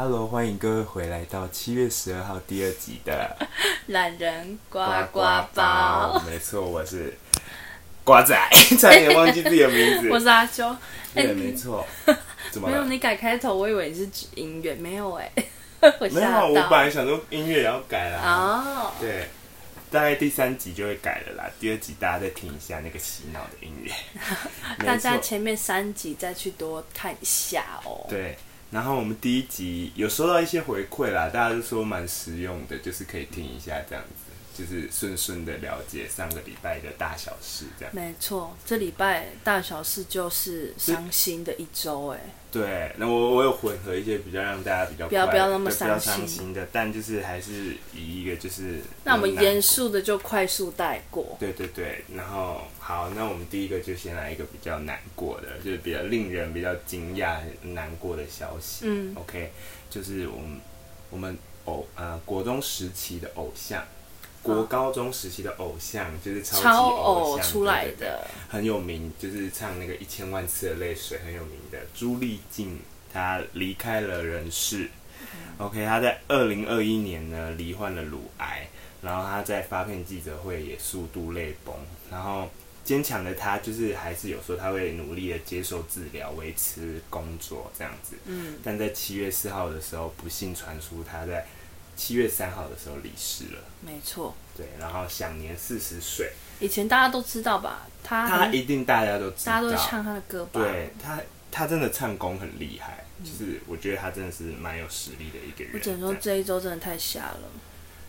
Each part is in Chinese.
Hello，欢迎各位回来到七月十二号第二集的 懒人呱呱包。没错，我是瓜仔，差点忘记自己的名字。我是阿秋。对，欸、没错。没有你改开头，我以为你是指音乐，没有哎、欸。没有，我本来想说音乐也要改啦。哦。对，大概第三集就会改了啦。第二集大家再听一下那个洗脑的音乐。大家前面三集再去多看一下哦。对。然后我们第一集有收到一些回馈啦，大家都说蛮实用的，就是可以听一下这样子，就是顺顺的了解上个礼拜的大小事这样。没错，这礼拜大小事就是伤心的一周哎。对，那我我有混合一些比较让大家比较不要不要那么伤心，心的，但就是还是以一个就是那我们严肃的就快速带过。对对对，然后好，那我们第一个就先来一个比较难过的，就是比较令人比较惊讶、难过的消息。嗯，OK，就是我们我们偶呃国中时期的偶像。国高中时期的偶像就是超级偶像出来的，很有名，就是唱那个一千万次的泪水很有名的朱丽静，她离开了人世。OK，她在二零二一年呢罹患了乳癌，然后她在发片记者会也数度泪崩，然后坚强的她就是还是有说她会努力的接受治疗，维持工作这样子。嗯，但在七月四号的时候，不幸传出她在。七月三号的时候离世了，没错，对，然后享年四十岁。以前大家都知道吧？他他一定大家都知道，大家都唱他的歌吧？对他，他真的唱功很厉害，嗯，就是我觉得他真的是蛮有实力的一个人。我只能说这一周真的太瞎了，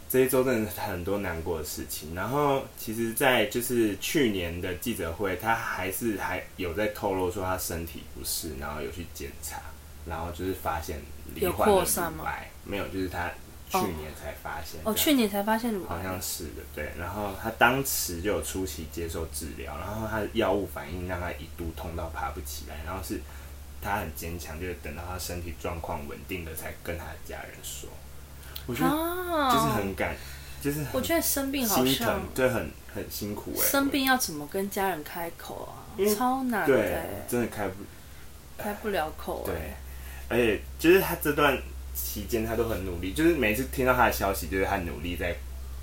这一周真的很多难过的事情。然后其实，在就是去年的记者会，他还是还有在透露说他身体不适，然后有去检查，然后就是发现罹患了乳癌，没有，就是他。去年才发现哦，去年才发现乳癌，好像是的，对。然后他当时就有初期接受治疗，然后他的药物反应让他一度痛到爬不起来，然后是他很坚强，就是等到他身体状况稳定了才跟他的家人说。我觉得就是很感，就是我觉得生病好像对很很辛苦哎，生病要怎么跟家人开口啊？超难的，对，真的开不开不了口，对。而且就是他这段。期间他都很努力，就是每次听到他的消息，就是他努力在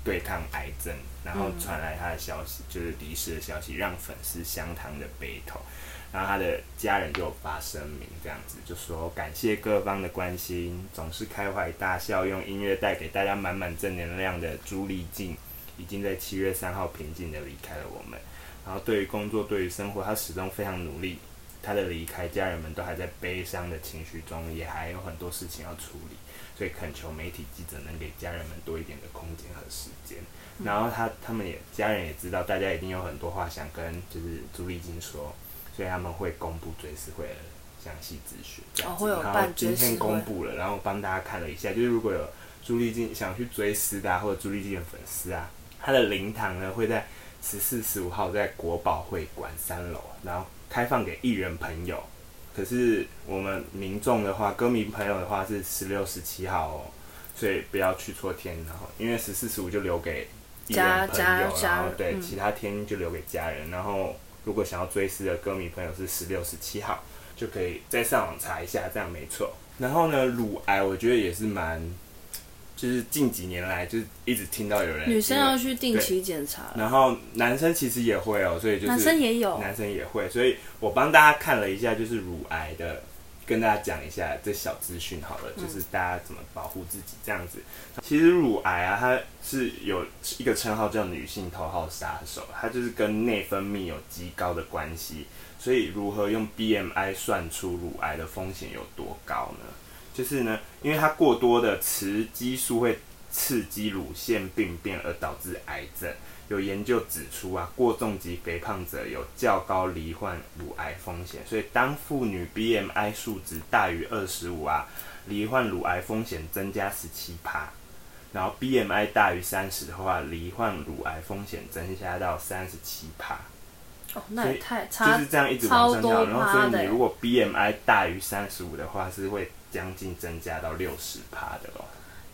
对抗癌症，然后传来他的消息，就是离世的消息，让粉丝相当的悲痛。然后他的家人就发声明，这样子就说感谢各方的关心，总是开怀大笑，用音乐带给大家满满正能量的朱丽静，已经在七月三号平静的离开了我们。然后对于工作，对于生活，他始终非常努力。他的离开，家人们都还在悲伤的情绪中，也还有很多事情要处理，所以恳求媒体记者能给家人们多一点的空间和时间。然后他他们也家人也知道，大家一定有很多话想跟就是朱丽静说，所以他们会公布追思会的详细资讯。哦，会有办然后今天公布了，然后帮大家看了一下，就是如果有朱丽静想去追思的、啊，或者朱丽静的粉丝啊，他的灵堂呢会在十四、十五号在国宝会馆三楼，然后。开放给艺人朋友，可是我们民众的话，歌迷朋友的话是十六、十七号哦，所以不要去错天。然后因为十四、十五就留给艺人朋友，然后对、嗯、其他天就留给家人。然后如果想要追思的歌迷朋友是十六、十七号，就可以再上网查一下，这样没错。然后呢，乳癌我觉得也是蛮。就是近几年来，就是一直听到有人女生要去定期检查，然后男生其实也会哦，所以就是男生也有，男生也会，所以我帮大家看了一下，就是乳癌的，跟大家讲一下这小资讯好了，就是大家怎么保护自己这样子。其实乳癌啊，它是有一个称号叫女性头号杀手，它就是跟内分泌有极高的关系，所以如何用 BMI 算出乳癌的风险有多高呢？就是呢，因为它过多的雌激素会刺激乳腺病变而导致癌症。有研究指出啊，过重及肥胖者有较高罹患乳癌风险。所以当妇女 BMI 数值大于二十五啊，罹患乳癌风险增加十七趴。然后 BMI 大于三十的话，罹患乳癌风险增加到三十七趴。哦，那也太差，就是这样一直往上跳。然后所以你如果 BMI 大于三十五的话，是会。将近增加到六十趴的哦，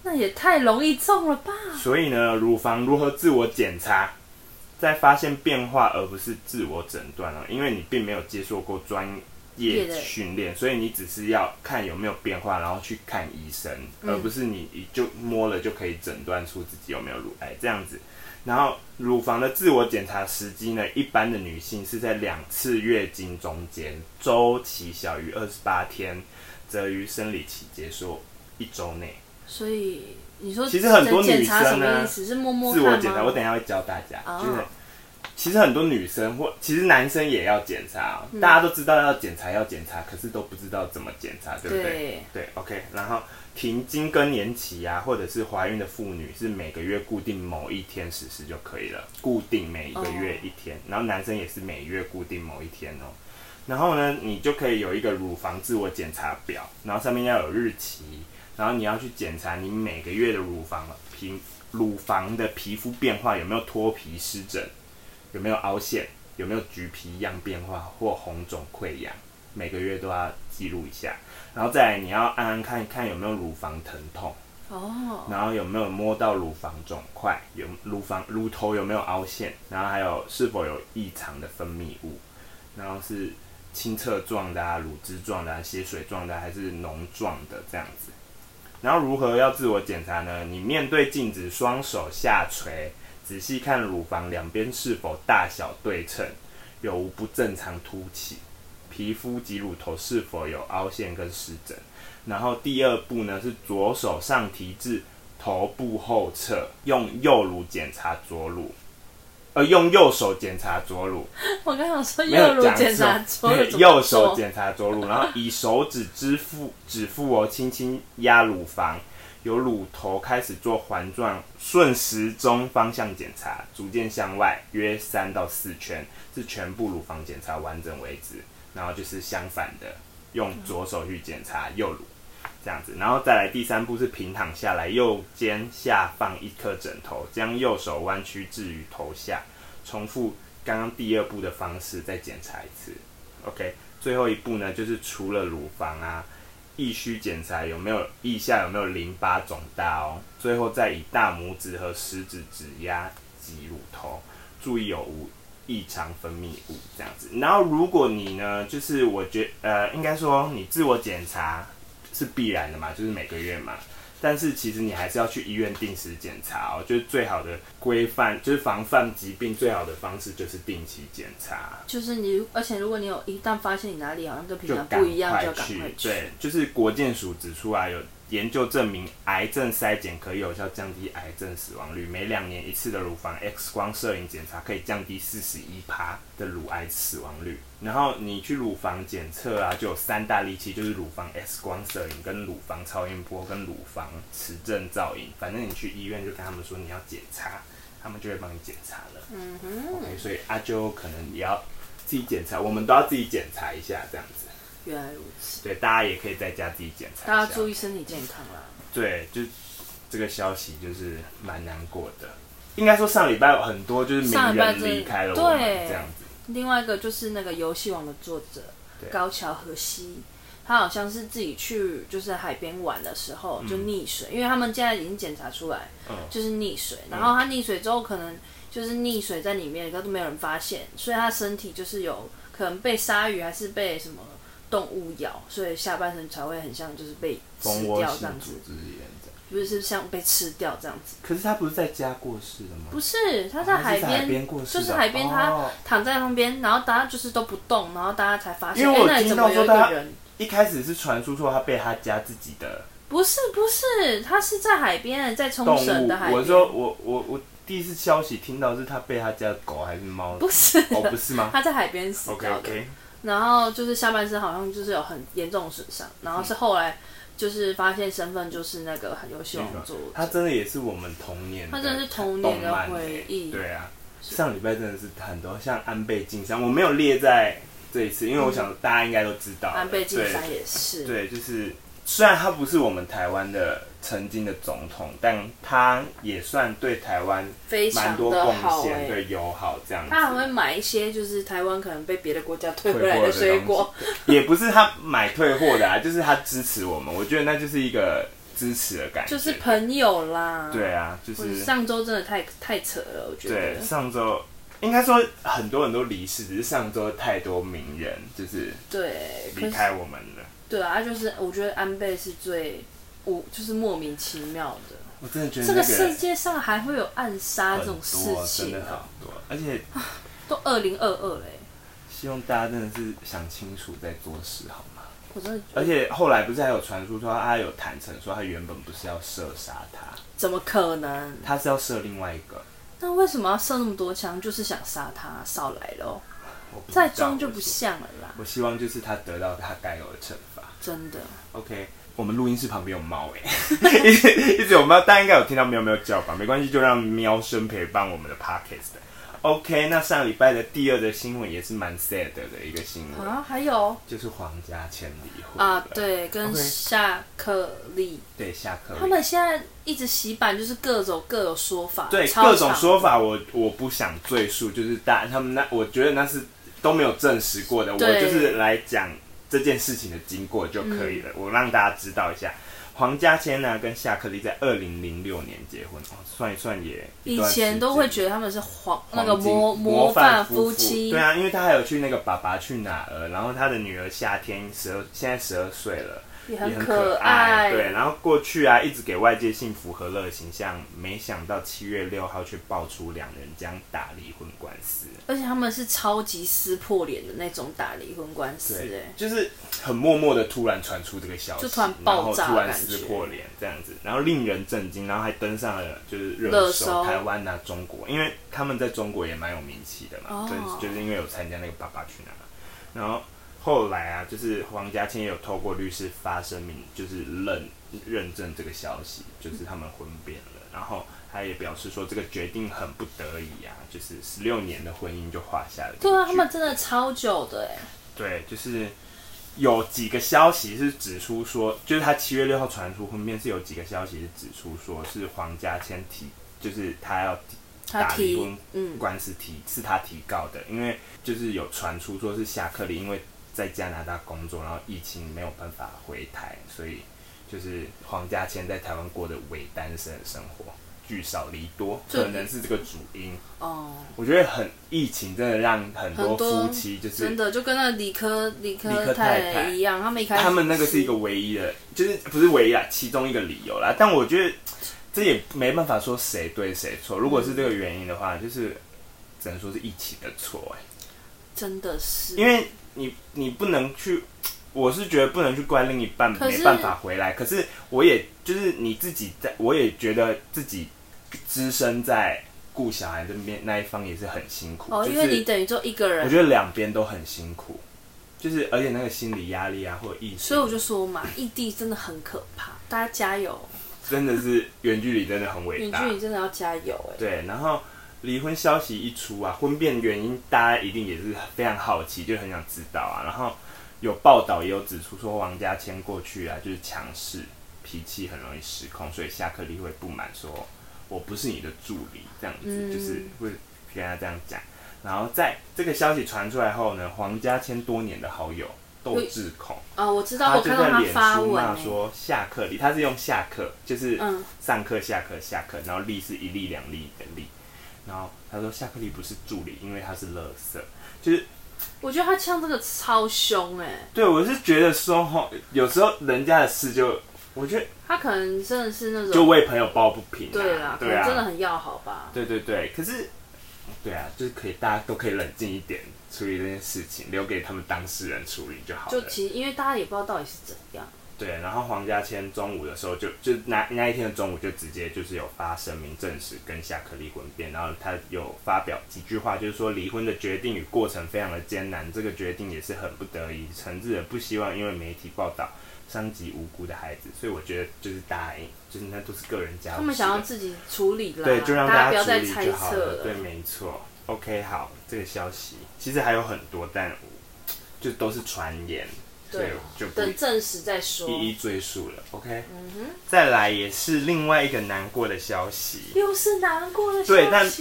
那也太容易中了吧？所以呢，乳房如何自我检查，在发现变化，而不是自我诊断哦？因为你并没有接受过专业训练，所以你只是要看有没有变化，然后去看医生，嗯、而不是你就摸了就可以诊断出自己有没有乳癌这样子。然后乳房的自我检查时机呢，一般的女性是在两次月经中间，周期小于二十八天，则于生理期结束一周内。所以你说，其实很多女生呢，是摸摸自我检查，我等一下会教大家，哦、就是。其实很多女生或其实男生也要检查，嗯，大家都知道要检查要检查，可是都不知道怎么检查，对不对？对，对，OK。然后停经更年期啊，或者是怀孕的妇女是每个月固定某一天实施就可以了，固定每一个月一天。然后男生也是每月固定某一天哦。然后呢，你就可以有一个乳房自我检查表，然后上面要有日期，然后你要去检查你每个月的乳房皮乳房的皮肤变化有没有脱皮湿疹。有没有凹陷？有没有橘皮样变化或红肿溃疡？每个月都要记录一下。然后再来，你要按按看看有没有乳房疼痛哦。然后有没有摸到乳房肿块？有乳房乳头有没有凹陷？然后还有是否有异常的分泌物？然后是清澈状的啊，乳汁状的啊，血水状的还是脓状的这样子。然后如何要自我检查呢？你面对镜子，双手下垂。仔细看乳房两边是否大小对称，有无不正常凸起，皮肤及乳头是否有凹陷跟湿疹。然后第二步呢，是左手上提至头部后侧，用右乳检查左乳，呃，用右手检查左乳。我刚想说右乳检查左乳，右手检查左乳，然后以手指支腹指腹哦，轻轻压乳房。由乳头开始做环状顺时钟方向检查，逐渐向外约三到四圈，是全部乳房检查完整为止。然后就是相反的，用左手去检查右乳，这样子。然后再来第三步是平躺下来，右肩下放一颗枕头，将右手弯曲置于头下，重复刚刚第二步的方式再检查一次。OK，最后一步呢，就是除了乳房啊。亦需检查有没有腋下有没有淋巴肿大哦，最后再以大拇指和食指指压挤乳头，注意有无异常分泌物这样子。然后如果你呢，就是我觉呃，应该说你自我检查是必然的嘛，就是每个月嘛。但是其实你还是要去医院定时检查哦，就是最好的规范，就是防范疾病最好的方式就是定期检查。就是你，而且如果你有一旦发现你哪里好像跟平常不一样，就赶快去。对，就是国健署指出来，有。研究证明，癌症筛检可以有效降低癌症死亡率。每两年一次的乳房 X 光摄影检查可以降低四十一趴的乳癌死亡率。然后你去乳房检测啊，就有三大利器，就是乳房 X 光摄影、跟乳房超音波、跟乳房磁振造影。反正你去医院就跟他们说你要检查，他们就会帮你检查了。嗯哼。OK，所以阿啾可能也要自己检查，我们都要自己检查一下，这样子。原来如此。对，大家也可以在家自己检查。大家注意身体健康啦。对，就这个消息就是蛮难过的。应该说上礼拜有很多就是名人离开了我们对这样子。另外一个就是那个游戏王的作者高桥和希，他好像是自己去就是海边玩的时候就溺水，嗯，因为他们现在已经检查出来，就是溺水，嗯。然后他溺水之后可能就是溺水在里面，都没有人发现，所以他身体就是有可能被鲨鱼还是被什么。动物咬，所以下半身才会很像就是被吃掉这样子，不是像被吃掉这样子。可是他不是在家过世的吗？不是，他在海边，哦，就是海边，他躺在旁边，然后大家就是都不动，然后大家才发现，因为我听到说他一开始是传出说他被他家自己的，不是不是，他是在海边，在冲绳的海边。我说我我我第一次消息听到是他被他家的狗还是猫？不是，哦不是吗？他在海边死掉的。Okay, okay. 然后就是下半身好像就是有很严重的损伤，然后是后来就是发现身份就是那个游戏王作者，他真的也是我们童年，他真的是童年的回忆。对啊，上礼拜真的是很多像安倍晋三，我没有列在这一次，因为我想大家应该都知道，安倍晋三也是，对，就是。虽然他不是我们台湾的曾经的总统，但他也算对台湾蛮多贡献，对友好这样子。他还会买一些就是台湾可能被别的国家退回来的水果，也不是他买退货的啊，就是他支持我们。我觉得那就是一个支持的感觉，就是朋友啦。对啊，就是上周真的太太扯了，我觉得。对，上周应该说很多人都离世，只是上周太多名人就是对离开我们了。对啊，就是我觉得安倍是最我就是莫名其妙的。我真的觉得这个世界上还会有暗杀这种事情啊，很多，而且 都二零二二嘞。希望大家真的是想清楚再做事好吗？我真的。而且后来不是还有传出说他有坦诚说他原本不是要射杀他，怎么可能？他是要射另外一个。那为什么要射那么多枪？就是想杀他，少来喽！再装就不像了啦。我希望就是他得到他该有的惩罚。真的。OK，我们录音室旁边有猫哎、欸，一直一直有猫，大家应该有听到喵喵叫吧？没关系，就让喵声陪伴我们的 Podcast。OK，那上礼拜的第二的新闻也是蛮 sad 的一个新闻啊，还有就是黄家千离婚啊，对，跟夏克立，okay. 对夏克立，他们现在一直洗版，就是各种各有说法，对，各种说法我，我我不想赘述，就是大他们那，我觉得那是都没有证实过的，我就是来讲这件事情的经过就可以了，嗯、我让大家知道一下。黄家千呢，跟夏克立在二零零六年结婚，哦，算一算也一。以前都会觉得他们是黄那个模模范夫妻。对啊，因为他还有去那个《爸爸去哪儿》，然后他的女儿夏天十二，现在十二岁了。也很可爱，对。然后过去啊，一直给外界幸福和乐的形象，没想到七月六号却爆出两人将打离婚官司。而且他们是超级撕破脸的那种打离婚官司，哎，就是很默默的突然传出这个消息，就突然爆炸，突然撕破脸这样子，然后令人震惊，然后还登上了就是热搜，台湾啊，中国，因为他们在中国也蛮有名气的嘛，对、哦，就是因为有参加那个《爸爸去哪儿》，然后。后来啊，就是黄家千也有透过律师发声明，就是认认证这个消息，就是他们婚变了。然后他也表示说，这个决定很不得已啊，就是十六年的婚姻就画下了。对啊，他们真的超久的哎。对，就是有几个消息是指出说，就是他七月六号传出婚变，是有几个消息是指出说是黄家千提，就是他要打离婚官司提，是他提告的，因为就是有传出说是夏克立因为。在加拿大工作，然后疫情没有办法回台，所以就是黄家千在台湾过的伪单身的生活，聚少离多，可能是这个主因。哦，我觉得很疫情真的让很多夫妻就是真的就跟那理科理科太太一样，他们一开始他们那个是一个唯一的，就是不是唯一啊，其中一个理由啦。但我觉得这也没办法说谁对谁错。如果是这个原因的话，就是只能说是疫情的错哎，真的是因为。你你不能去，我是觉得不能去怪另一半没办法回来。可是我也就是你自己在，我也觉得自己只身在顾小孩这边那一方也是很辛苦。哦，因为你等于就一个人，我觉得两边都很辛苦，就是而且那个心理压力啊，或者异，所以我就说嘛，异地真的很可怕，大家加油。真的是远距离真的很伟大，远距离真的要加油哎。对，然后。离婚消息一出啊，婚变原因大家一定也是非常好奇，就很想知道啊。然后有报道也有指出说，王家千过去啊就是强势，脾气很容易失控，所以夏克立会不满说，我不是你的助理这样子，嗯、就是会跟他这样讲。然后在这个消息传出来后呢，黄家千多年的好友窦智孔啊，我知道，我看到他发文，他说夏克立，他是用下课，就是上课下课下课，然后立是一粒两粒的粒。然后他说夏克立不是助理，因为他是乐色。就是我觉得他呛这个超凶哎、欸。对，我是觉得说吼，有时候人家的事就，我觉得他可能真的是那种就为朋友抱不平、啊。对啦，对啊，真的很要好吧？对对对，可是对啊，就是可以大家都可以冷静一点处理这件事情，留给他们当事人处理就好了。就其实因为大家也不知道到底是怎样。对，然后黄家千中午的时候就就那那一天的中午就直接就是有发声明证实跟夏克立婚变，然后他有发表几句话，就是说离婚的决定与过程非常的艰难，这个决定也是很不得已，诚挚的不希望因为媒体报道伤及无辜的孩子，所以我觉得就是答应，就是那都是个人家，他们想要自己处理啦，对，就让大家处理就好了，不要再猜测了，对，没错，OK，好，这个消息其实还有很多，但就都是传言。对，就等证实再说，一一追述了。OK，嗯哼，再来也是另外一个难过的消息，又是难过的消息。对，但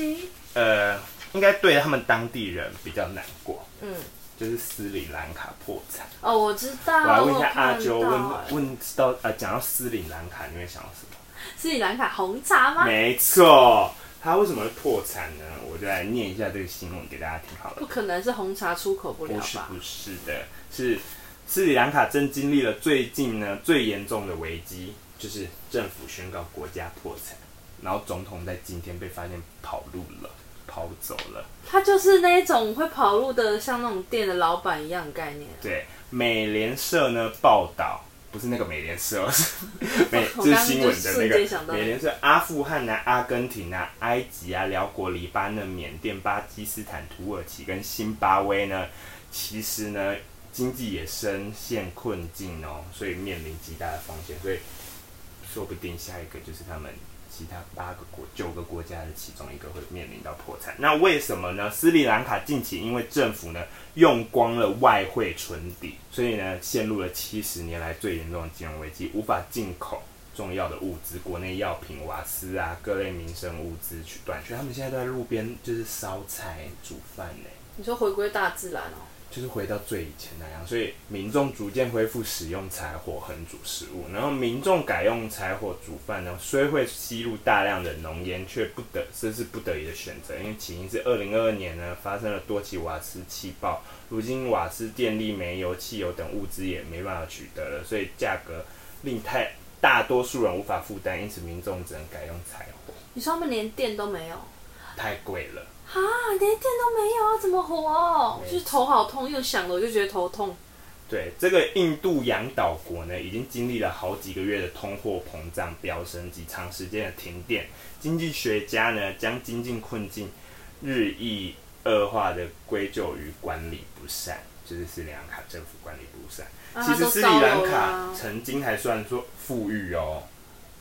呃，应该对他们当地人比较难过。嗯，就是斯里兰卡破产。哦，我知道。我来问一下阿啾，问问到呃，讲到斯里兰卡，你会想到什么？斯里兰卡红茶吗？没错，它为什么会破产呢？我就来念一下这个新闻给大家听好了。不可能是红茶出口不了吧？不是，不是的，是斯里兰卡正经历了最近呢最严重的危机，就是政府宣告国家破产，然后总统在今天被发现跑路了，跑走了。他就是那一种会跑路的，像那种店的老板一样的概念。对，美联社呢报道。不是那个美联社，是 美 就是新闻的那个美联社。阿富汗啊、阿根廷啊、埃及啊、寮国、黎巴嫩、缅甸、巴基斯坦、土耳其跟新巴威呢，其实呢经济也深陷困境哦，所以面临极大的风险，所以说不定下一个就是他们。其他八个国、九个国家的其中一个会面临到破产，那为什么呢？斯里兰卡近期因为政府呢用光了外汇存底，所以呢 陷入了七十年来最严重的金融危机，无法进口重要的物资，国内药品、瓦斯啊各类民生物资去短缺，他们现在都在路边就是烧柴煮饭呢。你说回归大自然哦？就是回到最以前那样，所以民众逐渐恢复使用柴火烹煮食物，然后民众改用柴火煮饭呢，虽会吸入大量的浓烟，却不得这是不得已的选择，因为起因是二零二二年呢发生了多起瓦斯气爆，如今瓦斯、电力、煤油、汽油等物资也没办法取得了，所以价格令太大多数人无法负担，因此民众只能改用柴火。你说他们连电都没有？太贵了。啊，连电都没有，怎么活？就是头好痛，又想了我就觉得头痛。对，这个印度洋岛国呢，已经经历了好几个月的通货膨胀飙升及长时间的停电。经济学家呢，将经济困境日益恶化的归咎于管理不善，就是斯里兰卡政府管理不善。啊、其实斯里兰卡曾经还算说富裕哦。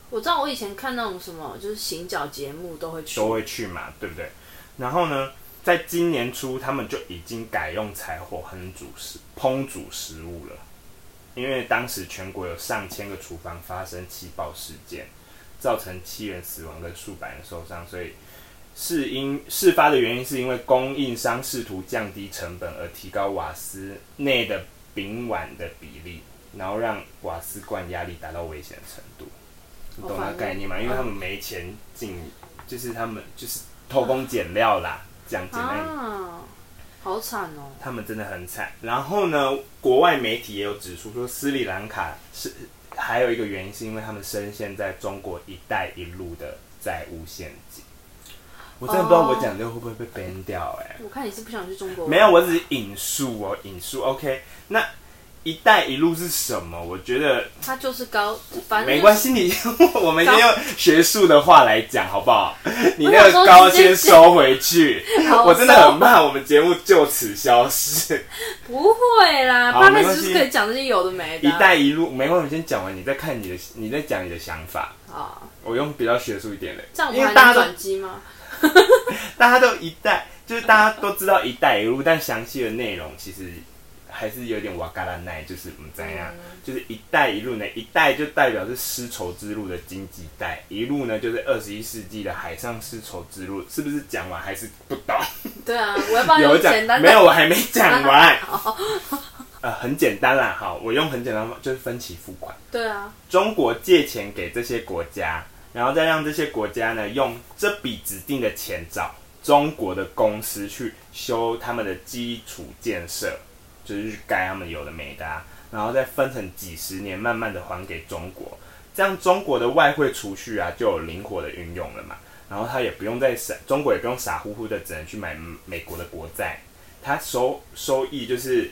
我知道，我以前看那种什么，就是行脚节目都会去，都会去嘛，对不对？然后呢，在今年初，他们就已经改用柴火烹煮食烹煮食物了，因为当时全国有上千个厨房发生气爆事件，造成七人死亡跟数百人受伤，所以是因事发的原因是因为供应商试图降低成本而提高瓦斯内的丙烷的比例，然后让瓦斯罐压力达到危险程度。你懂那概念吗？因为他们没钱进，就是他们就是。偷工减料啦，这样简单。啊，好惨哦！他们真的很惨。然后呢，国外媒体也有指出说，斯里兰卡是还有一个原因，是因为他们深陷在中国“一带一路”的债务陷阱。我真的不知道我讲这个会不会被 ban 掉哎、欸。我看你是不想去中国。没有，我只是引述哦，引述。OK，那。一带一路是什么？我觉得它就是高，反正、就是、没关系。你 我们先用学术的话来讲，好不好？你那个高先收回去。我真的很怕我们节目就此消失。不会啦，他们只是可以讲这些有的没的、啊。一带一路没关系，你先讲完，你再看你的，你再讲你的想法。啊，我用比较学术一点的，这样因为大家转机吗？大家都一带，就是大家都知道一带一路，但详细的内容其实。还是有点瓦嘎拉奈，就是我们怎样，就是“一带一路”呢？“一带”就代表是丝绸之路的经济带，“一路”呢就是二十一世纪的海上丝绸之路，是不是讲完还是不懂？对啊，我要帮你简单。没有，我还没讲完。呃，很简单啦，好，我用很简单，就是分期付款。对啊，中国借钱给这些国家，然后再让这些国家呢用这笔指定的钱找中国的公司去修他们的基础建设。就是去盖他们有的没的，啊，然后再分成几十年，慢慢的还给中国，这样中国的外汇储蓄啊就有灵活的运用了嘛。然后他也不用再傻，中国也不用傻乎乎的只能去买美国的国债，他收收益就是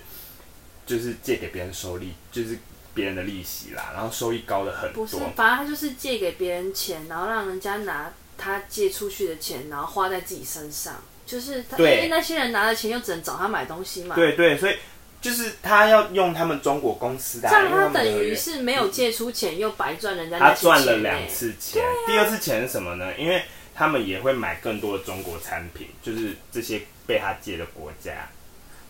就是借给别人收利，就是别人的利息啦，然后收益高的很多。不是，反正他就是借给别人钱，然后让人家拿他借出去的钱，然后花在自己身上，就是他对因为那些人拿的钱又只能找他买东西嘛。对对，所以。就是他要用他们中国公司的，这样他等于是没有借出钱，又白赚人家。他赚了两次钱，第二次钱是什么呢？因为他们也会买更多的中国产品，就是这些被他借的国家，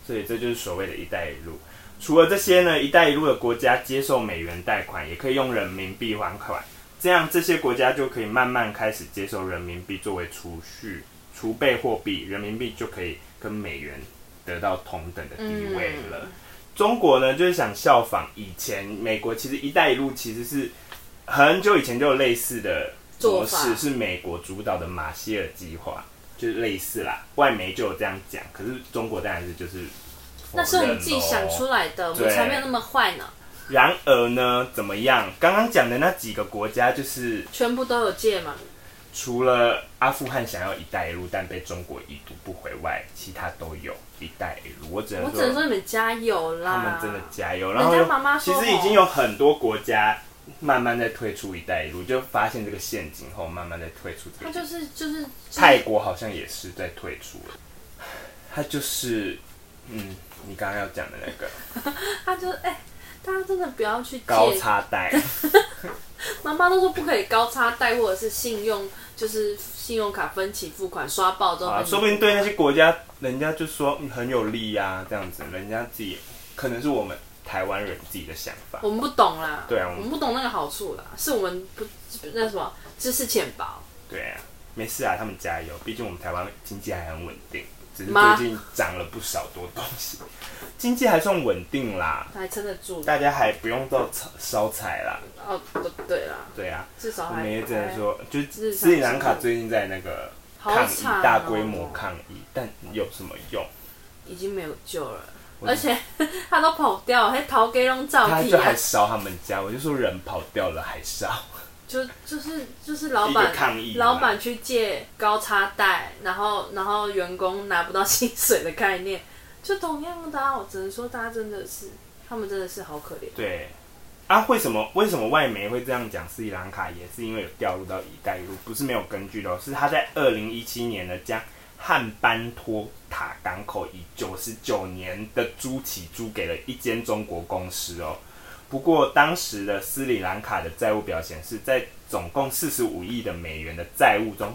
所以这就是所谓的一带一路。除了这些呢，一带一路的国家接受美元贷款，也可以用人民币还款，这样这些国家就可以慢慢开始接受人民币作为储蓄储备货币，人民币就可以跟美元。得到同等的地位了。嗯、中国呢，就是想效仿以前美国。其实“一带一路”其实是很久以前就有类似的模式是美国主导的马歇尔计划，就是类似啦。外媒就有这样讲，可是中国当然是就是。那是我们自己想出来的，我们才没有那么坏呢。然而呢，怎么样？刚刚讲的那几个国家就是全部都有借嘛？除了阿富汗想要“一带一路”，但被中国已读不回外，其他都有“一带一路”。我只能说，我只能说你们加油啦！他们真的加油。然后其实已经有很多国家慢慢在退出“一带一路”，就发现这个陷阱后，慢慢在退出这个。他就是就是泰国好像也是在退出了。他就是嗯。你刚刚要讲的那个，他就哎、欸，大家真的不要去高差贷。妈妈都说不可以高差贷，或者是信用，就是信用卡分期付款刷爆之后、啊，说不定对那些国家，人家就说很有利呀、啊，这样子，人家自己可能是我们台湾人自己的想法。我们不懂啦，对啊，我们不懂那个好处啦，是我们不那什么知识浅薄。对啊，没事啊，他们加油，毕竟我们台湾经济还很稳定。只是最近涨了不少多东西，经济还算稳定啦，还撑得住，大家还不用到烧柴啦。哦，对啦，对啊，至少我们也只能说，就斯里兰卡最近在那个抗议，大规模抗议，但有什么用？已经没有救了，而且他都跑掉了，还逃给弄照片，他就还烧他们家，我就说人跑掉了还烧。就就是就是老板老板去借高差贷，然后然后员工拿不到薪水的概念，就同样的啊，我只能说大家真的是，他们真的是好可怜。对啊，为什么为什么外媒会这样讲？斯里兰卡也是因为有掉入到一带一路，不是没有根据的哦，是他在二零一七年呢，将汉班托塔港口以九十九年的租期租给了一间中国公司哦。不过，当时的斯里兰卡的债务表显示，在总共四十五亿的美元的债务中，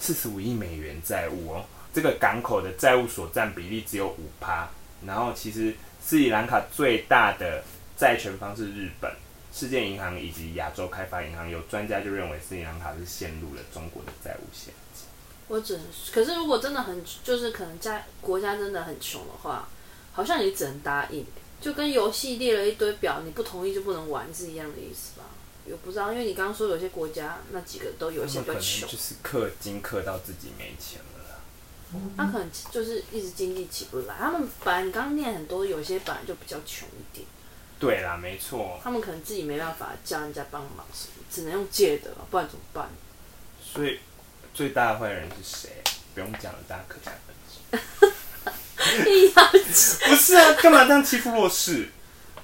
四十五亿美元债务哦，这个港口的债务所占比例只有五趴。然后，其实斯里兰卡最大的债权方是日本、世界银行以及亚洲开发银行。有专家就认为斯里兰卡是陷入了中国的债务陷阱。我只可是，如果真的很就是可能家国家真的很穷的话，好像也只能答应。就跟游戏列了一堆表，你不同意就不能玩是一样的意思吧？我不知道，因为你刚刚说有些国家那几个都有一些比较穷，就是氪金氪到自己没钱了啦。那可能就是一直经济起不来。他们本来你刚刚念很多，有些本来就比较穷一点。对啦，没错。他们可能自己没办法叫人家帮忙，只能用借的，不然怎么办？所以最大的坏人是谁？不用讲了，大家可想而知。不是啊，干嘛这样欺负弱势？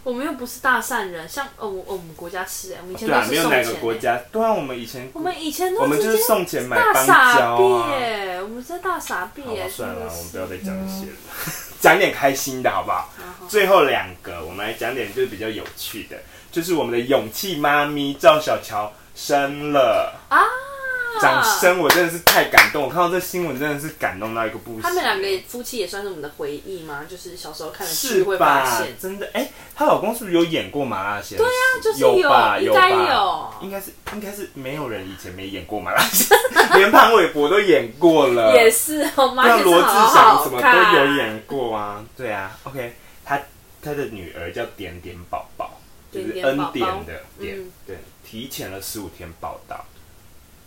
我们又不是大善人，像哦，我们国家是哎，我们以前对啊，没有哪个国家，对啊，我们以前我们以前我们就是送钱买邦交啊，我们是大傻逼哎，算了，我们不要再讲这些了，讲点开心的好不好？最后两个，我们来讲点就是比较有趣的，就是我们的勇气妈咪赵小乔生了。啊。掌声！我真的是太感动，我看到这新闻真的是感动到一个不行。他们两个夫妻也算是我们的回忆吗？就是小时候看的剧会发现，真的哎，她、欸、老公是不是有演过麻辣鲜师？对啊，就是有，有吧，有应该是应该是没有人以前没演过麻辣鲜师，连潘玮柏都演过了，也是哦，那罗志祥什么都有演过啊，对啊，OK，他他的女儿叫点点宝宝，就是恩典的点，嗯、对，提前了十五天报到。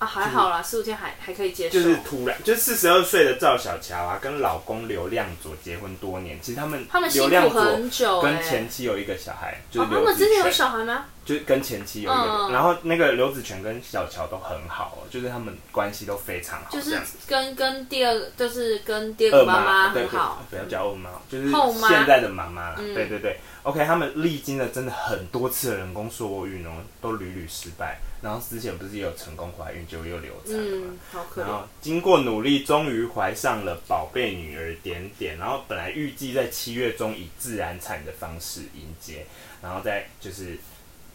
啊，还好啦，四五天还还可以接受。就是突然，就四十二岁的赵小乔啊，跟老公刘亮佐结婚多年，其实他们他们辛苦很久，跟前妻有一个小孩，就是他们之前有小孩吗？就是跟前妻有一个，然后那个刘子权跟小乔都很好，就是他们关系都非常好。就是跟跟第二，就是跟第二个妈妈很好，不要叫二妈，就是现在的妈妈啦。对对对，OK，他们历经了真的很多次的人工受孕哦，都屡屡失败。然后之前不是也有成功怀孕，就又流产了嘛？嗯，好可怜。然后经过努力，终于怀上了宝贝女儿点点。然后本来预计在七月中以自然产的方式迎接，然后再就是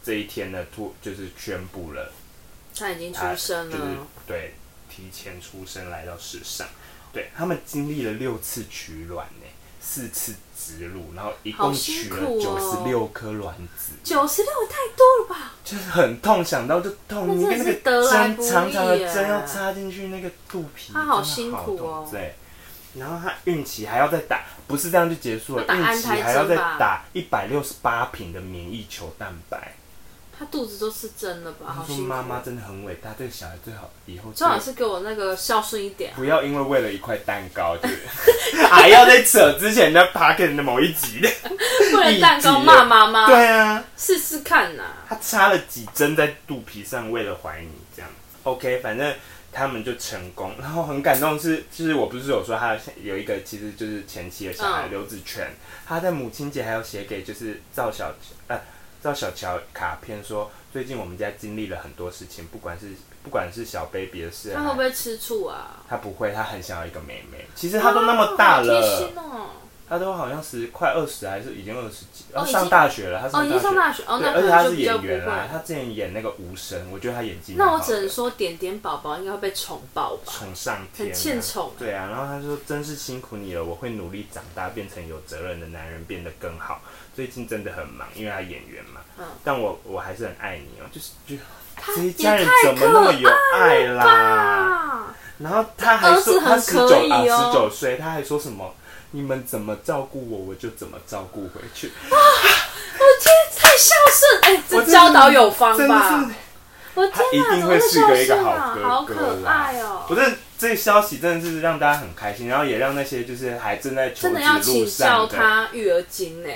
这一天呢，突就是宣布了，他已经出生了，就是对，提前出生来到世上。对，他们经历了六次取卵呢。四次植入，然后一共取了九十六颗卵子。九十六太多了吧？就是很痛，想到就痛。你跟那个针长长的针要插进去那个肚皮，他好辛苦哦。对，然后他孕期还要再打，不是这样就结束了，孕期还要再打一百六十八瓶的免疫球蛋白。他肚子都是真的吧？好辛苦。妈妈真的很伟大，对小孩最好以后最好是给我那个孝顺一点，不要因为为了一块蛋糕，就是 还要再扯之前的 Parker 的某一集的，为了蛋糕骂妈妈，对啊，试试看呐。他插了几针在肚皮上，为了怀你这样。OK，反正他们就成功，然后很感动是，就是我不是有说他有一个其实就是前妻的小孩刘、嗯、子权，他在母亲节还要写给就是赵小呃。赵小乔卡片说，最近我们家经历了很多事情，不管是不管是小 baby 的事，他会不会吃醋啊？他不会，他很想要一个妹妹。其实他都那么大了，哦、他都好像是快二十，还是已经二十几，然后上大学了。他上哦，已经上大学哦，那而且他是演员啦，他之前演那个无声，我觉得他演技。那我只能说，点点宝宝应该会被宠爆吧，宠上天，很欠宠。对啊，然后他说：“真是辛苦你了，我会努力长大，变成有责任的男人，变得更好。”最近真的很忙，因为他演员嘛。嗯。但我我还是很爱你哦，就是就这一家人怎么那么有爱啦？然后他还说他十九啊十九岁，他还说什么？你们怎么照顾我，我就怎么照顾回去。啊！我天，太孝顺！哎，这教导有方吧？我天哪，一定会是个一个好哥哥，好可爱哦！不是。这消息真的是让大家很开心，然后也让那些就是还正在求子路上的，真的要他育儿经呢，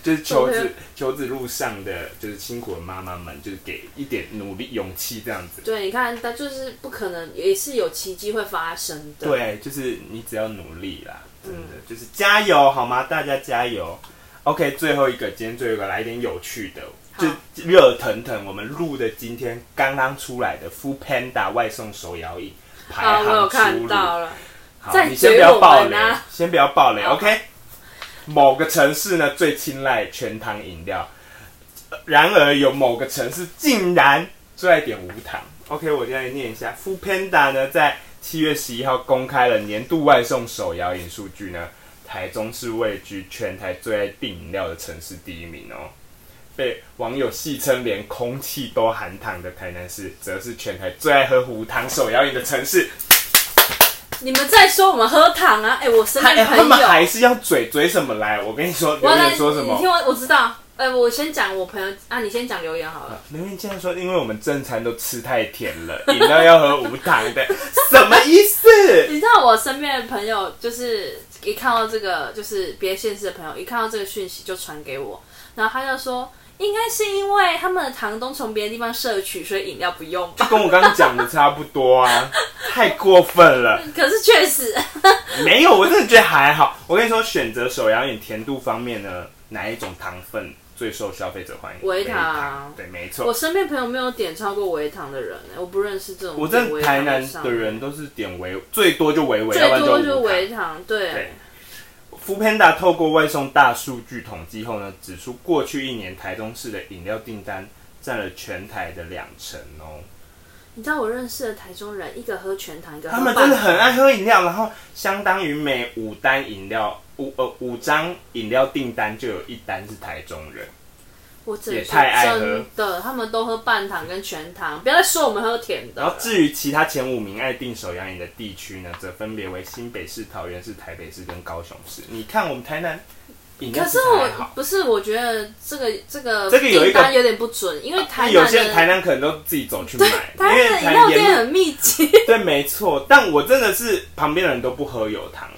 就是求子求子路上的就是辛苦的妈妈们，就是给一点努力勇气这样子。对，你看，他就是不可能，也是有奇迹会发生的。对，就是你只要努力啦，真的、嗯、就是加油好吗？大家加油。OK，最后一个，今天最后一个来一点有趣的，好就热腾腾，我们录的今天刚刚出来的 Foodpanda 外送手摇饮。排行出炉，我有看到了。好，你先不要爆雷，先不要爆雷，OK？某个城市呢最青睐全糖饮料，然而有某个城市竟然最爱点无糖。OK，我现在念一下，Foodpanda 呢在七月十一号公开了年度外送手摇饮数据呢，台中是位居全台最爱订饮料的城市第一名哦。被网友戏称连空气都含糖的台南市，则是全台最爱喝无糖手摇饮的城市。你们在说我们喝糖啊？哎、欸，我身边朋友、欸、他们还是要嘴嘴什么来？我跟你说，留言说什么？你听我，我知道。哎、欸，我先讲我朋友啊，你先讲留言好了。留言竟然说，因为我们正餐都吃太甜了，饮料要喝无糖的，什么意思？你知道我身边的朋友，就是一看到这个，就是别的县市的朋友，一看到这个讯息就传给我，然后他就说。应该是因为他们的糖都从别的地方摄取，所以饮料不用。就跟我刚刚讲的差不多啊，太过分了。可是确实 没有，我真的觉得还好。我跟你说，选择手摇饮甜度方面呢，哪一种糖分最受消费者欢迎？维糖。对，没错。我身边朋友没有点超过维糖的人，我不认识这种。我在台南的人都是点维，最多就维维，最多就维糖。对。对 Foodpanda 透过外送大数据统计后呢，指出过去一年台中市的饮料订单占了全台的两成哦。你知道我认识的台中人，一个喝全糖，一个喝他们真的很爱喝饮料，然后相当于每五单饮料五呃五张饮料订单就有一单是台中人。也太爱喝的，他们都喝半糖跟全糖，不要再说我们喝甜的。然后至于其他前五名爱订手摇饮的地区呢，则分别为新北市、桃园市、台北市跟高雄市。你看我们台南饮料，可是我不是，我觉得这个这个这个有一个有点不准，因为台南有些台南可能都自己走去买，台南饮料店很密集。对，没错，但我真的是旁边的人都不喝有糖的。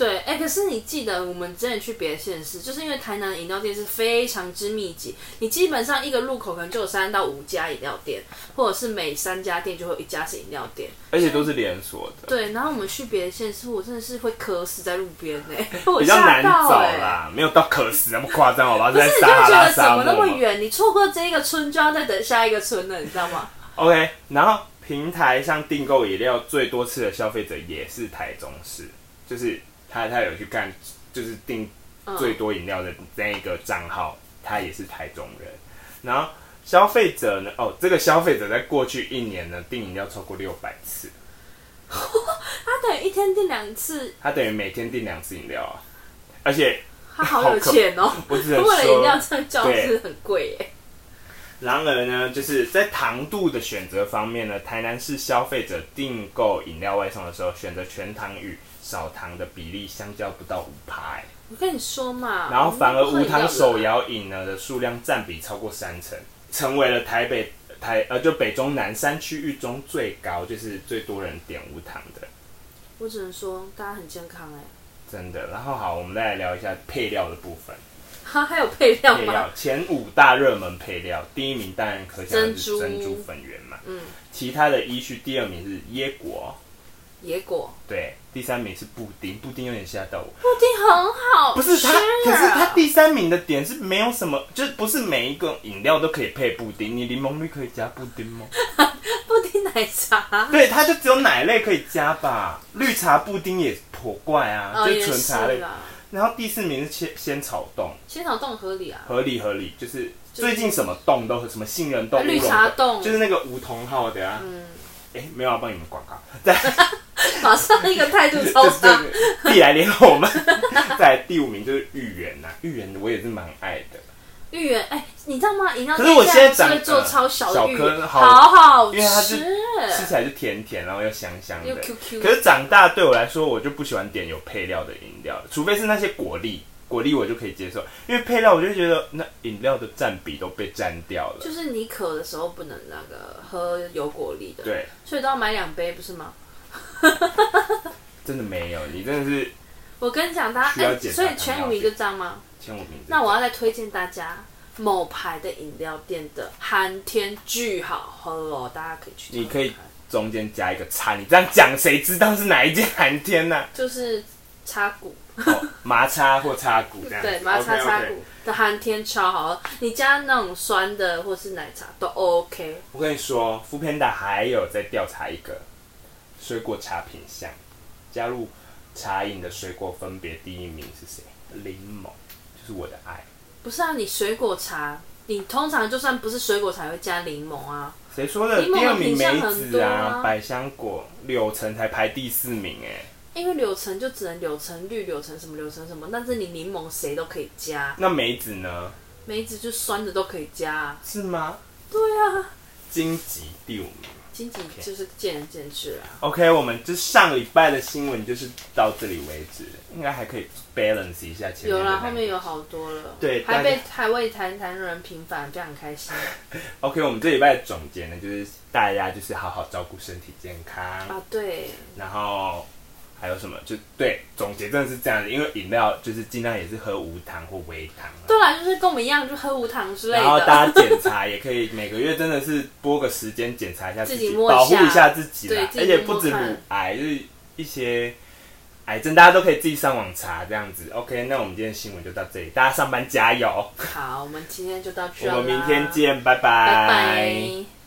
对，哎，可是你记得我们之前去别的县市，就是因为台南的饮料店是非常之密集，你基本上一个路口可能就有三到五家饮料店，或者是每三家店就会有一家是饮料店，而且都是连锁的。对，然后我们去别的县市，我真的是会渴死在路边呢，比较难找啦，没有到渴死那么夸张，好吧？不是，你就觉得怎么那么远？你错过这一个村，就要再等下一个村了，你知道吗？OK，然后平台上订购饮料最多次的消费者也是台中市，就是。他他有去看，就是订最多饮料的那一个账号，他也是台中人。然后消费者呢，哦，这个消费者在过去一年呢订饮料超过六百次。他等于一天订两次。他等于每天订两次饮料啊，而且他好有钱哦！我只能，为了饮料这样交是很贵耶。然而呢，就是在糖度的选择方面呢，台南市消费者订购饮料外送的时候，选择全糖与少糖的比例相较不到五趴。我跟你说嘛，然后反而无糖手摇饮呢的数量占比超过三成，成为了台北台呃就北中南三区域中最高，就是最多人点无糖的。我只能说大家很健康哎、欸，真的。然后好，我们再来聊一下配料的部分。哈，还有配料吗？配料前五大热门配料，第一名当然可想而知珍珠粉圆嘛。嗯。其他的依序，第二名是椰果。椰果。对，第三名是布丁，布丁有点吓到我。布丁很好，不是它，可是它第三名的点是没有什么，就是不是每一个饮料都可以配布丁。你柠檬绿可以加布丁吗？布丁奶茶。对，它就只有奶类可以加吧。绿茶布丁也颇怪啊，哦、就纯茶类。然后第四名是仙仙草冻，仙草冻合理啊，合理合理，就是最近什么冻都什么杏仁冻、绿茶冻，就是那个梧桐号的啊。嗯，哎，没有要帮你们广告，在 马上一个态度超差，必来联合我们。在第五名就是芋圆呐，芋圆我也是蛮爱的。芋圆，哎，你知道吗？饮料可是我现在会做超小的芋圆，好好吃，因为它是吃起来就甜甜，然后又香香的。可是长大对我来说，我就不喜欢点有配料的饮料，除非是那些果粒，果粒我就可以接受，因为配料我就觉得那饮料的占比都被占掉了。就是你渴的时候不能那个喝有果粒的，对，所以都要买两杯，不是吗？真的没有，你真的是。我跟你讲，大家，所以前五名就这样吗？前五名。那我要再推荐大家某牌的饮料店的寒天巨好喝哦，大家可以去。你可以中间加一个叉，你这样讲谁知道是哪一间寒天呢？就是叉骨，麻叉或叉骨这样。对，麻叉叉骨的寒天超好喝，你加那种酸的或是奶茶都 OK。我跟你说，foodpanda 还有在调查一个水果茶品项，加入。茶饮的水果分别第一名是谁？柠檬，就是我的爱。不是啊，你水果茶，你通常就算不是水果茶，会加柠檬啊。谁说的？第二名梅子啊，百香果、柳橙才排第四名哎。因为柳橙就只能柳橙绿、柳橙什么、柳橙什么，但是你柠檬谁都可以加。那梅子呢？梅子就酸的都可以加啊。是吗？对啊。荆棘第五名。经济就是见仁见智啊。OK，我们就上礼拜的新闻就是到这里为止，应该还可以 balance 一下前面。有啦，后面有好多了。对，还被还为谈谈人平反，非常开心。OK，我们这礼拜的总结呢，就是大家就是好好照顾身体健康啊，对。然后。还有什么？就对，总结真的是这样子，因为饮料就是尽量也是喝无糖或微糖。对啦，就是跟我们一样，就喝无糖之类的。然后大家检查也可以，每个月真的是拨个时间检查一下自己，自己保护一下自己啦。对，而且不止乳癌，就是一些癌症，大家都可以自己上网查这样子。OK，那我们今天新闻就到这里，大家上班加油。好，我们今天就到这里。我们明天见，拜拜。拜拜。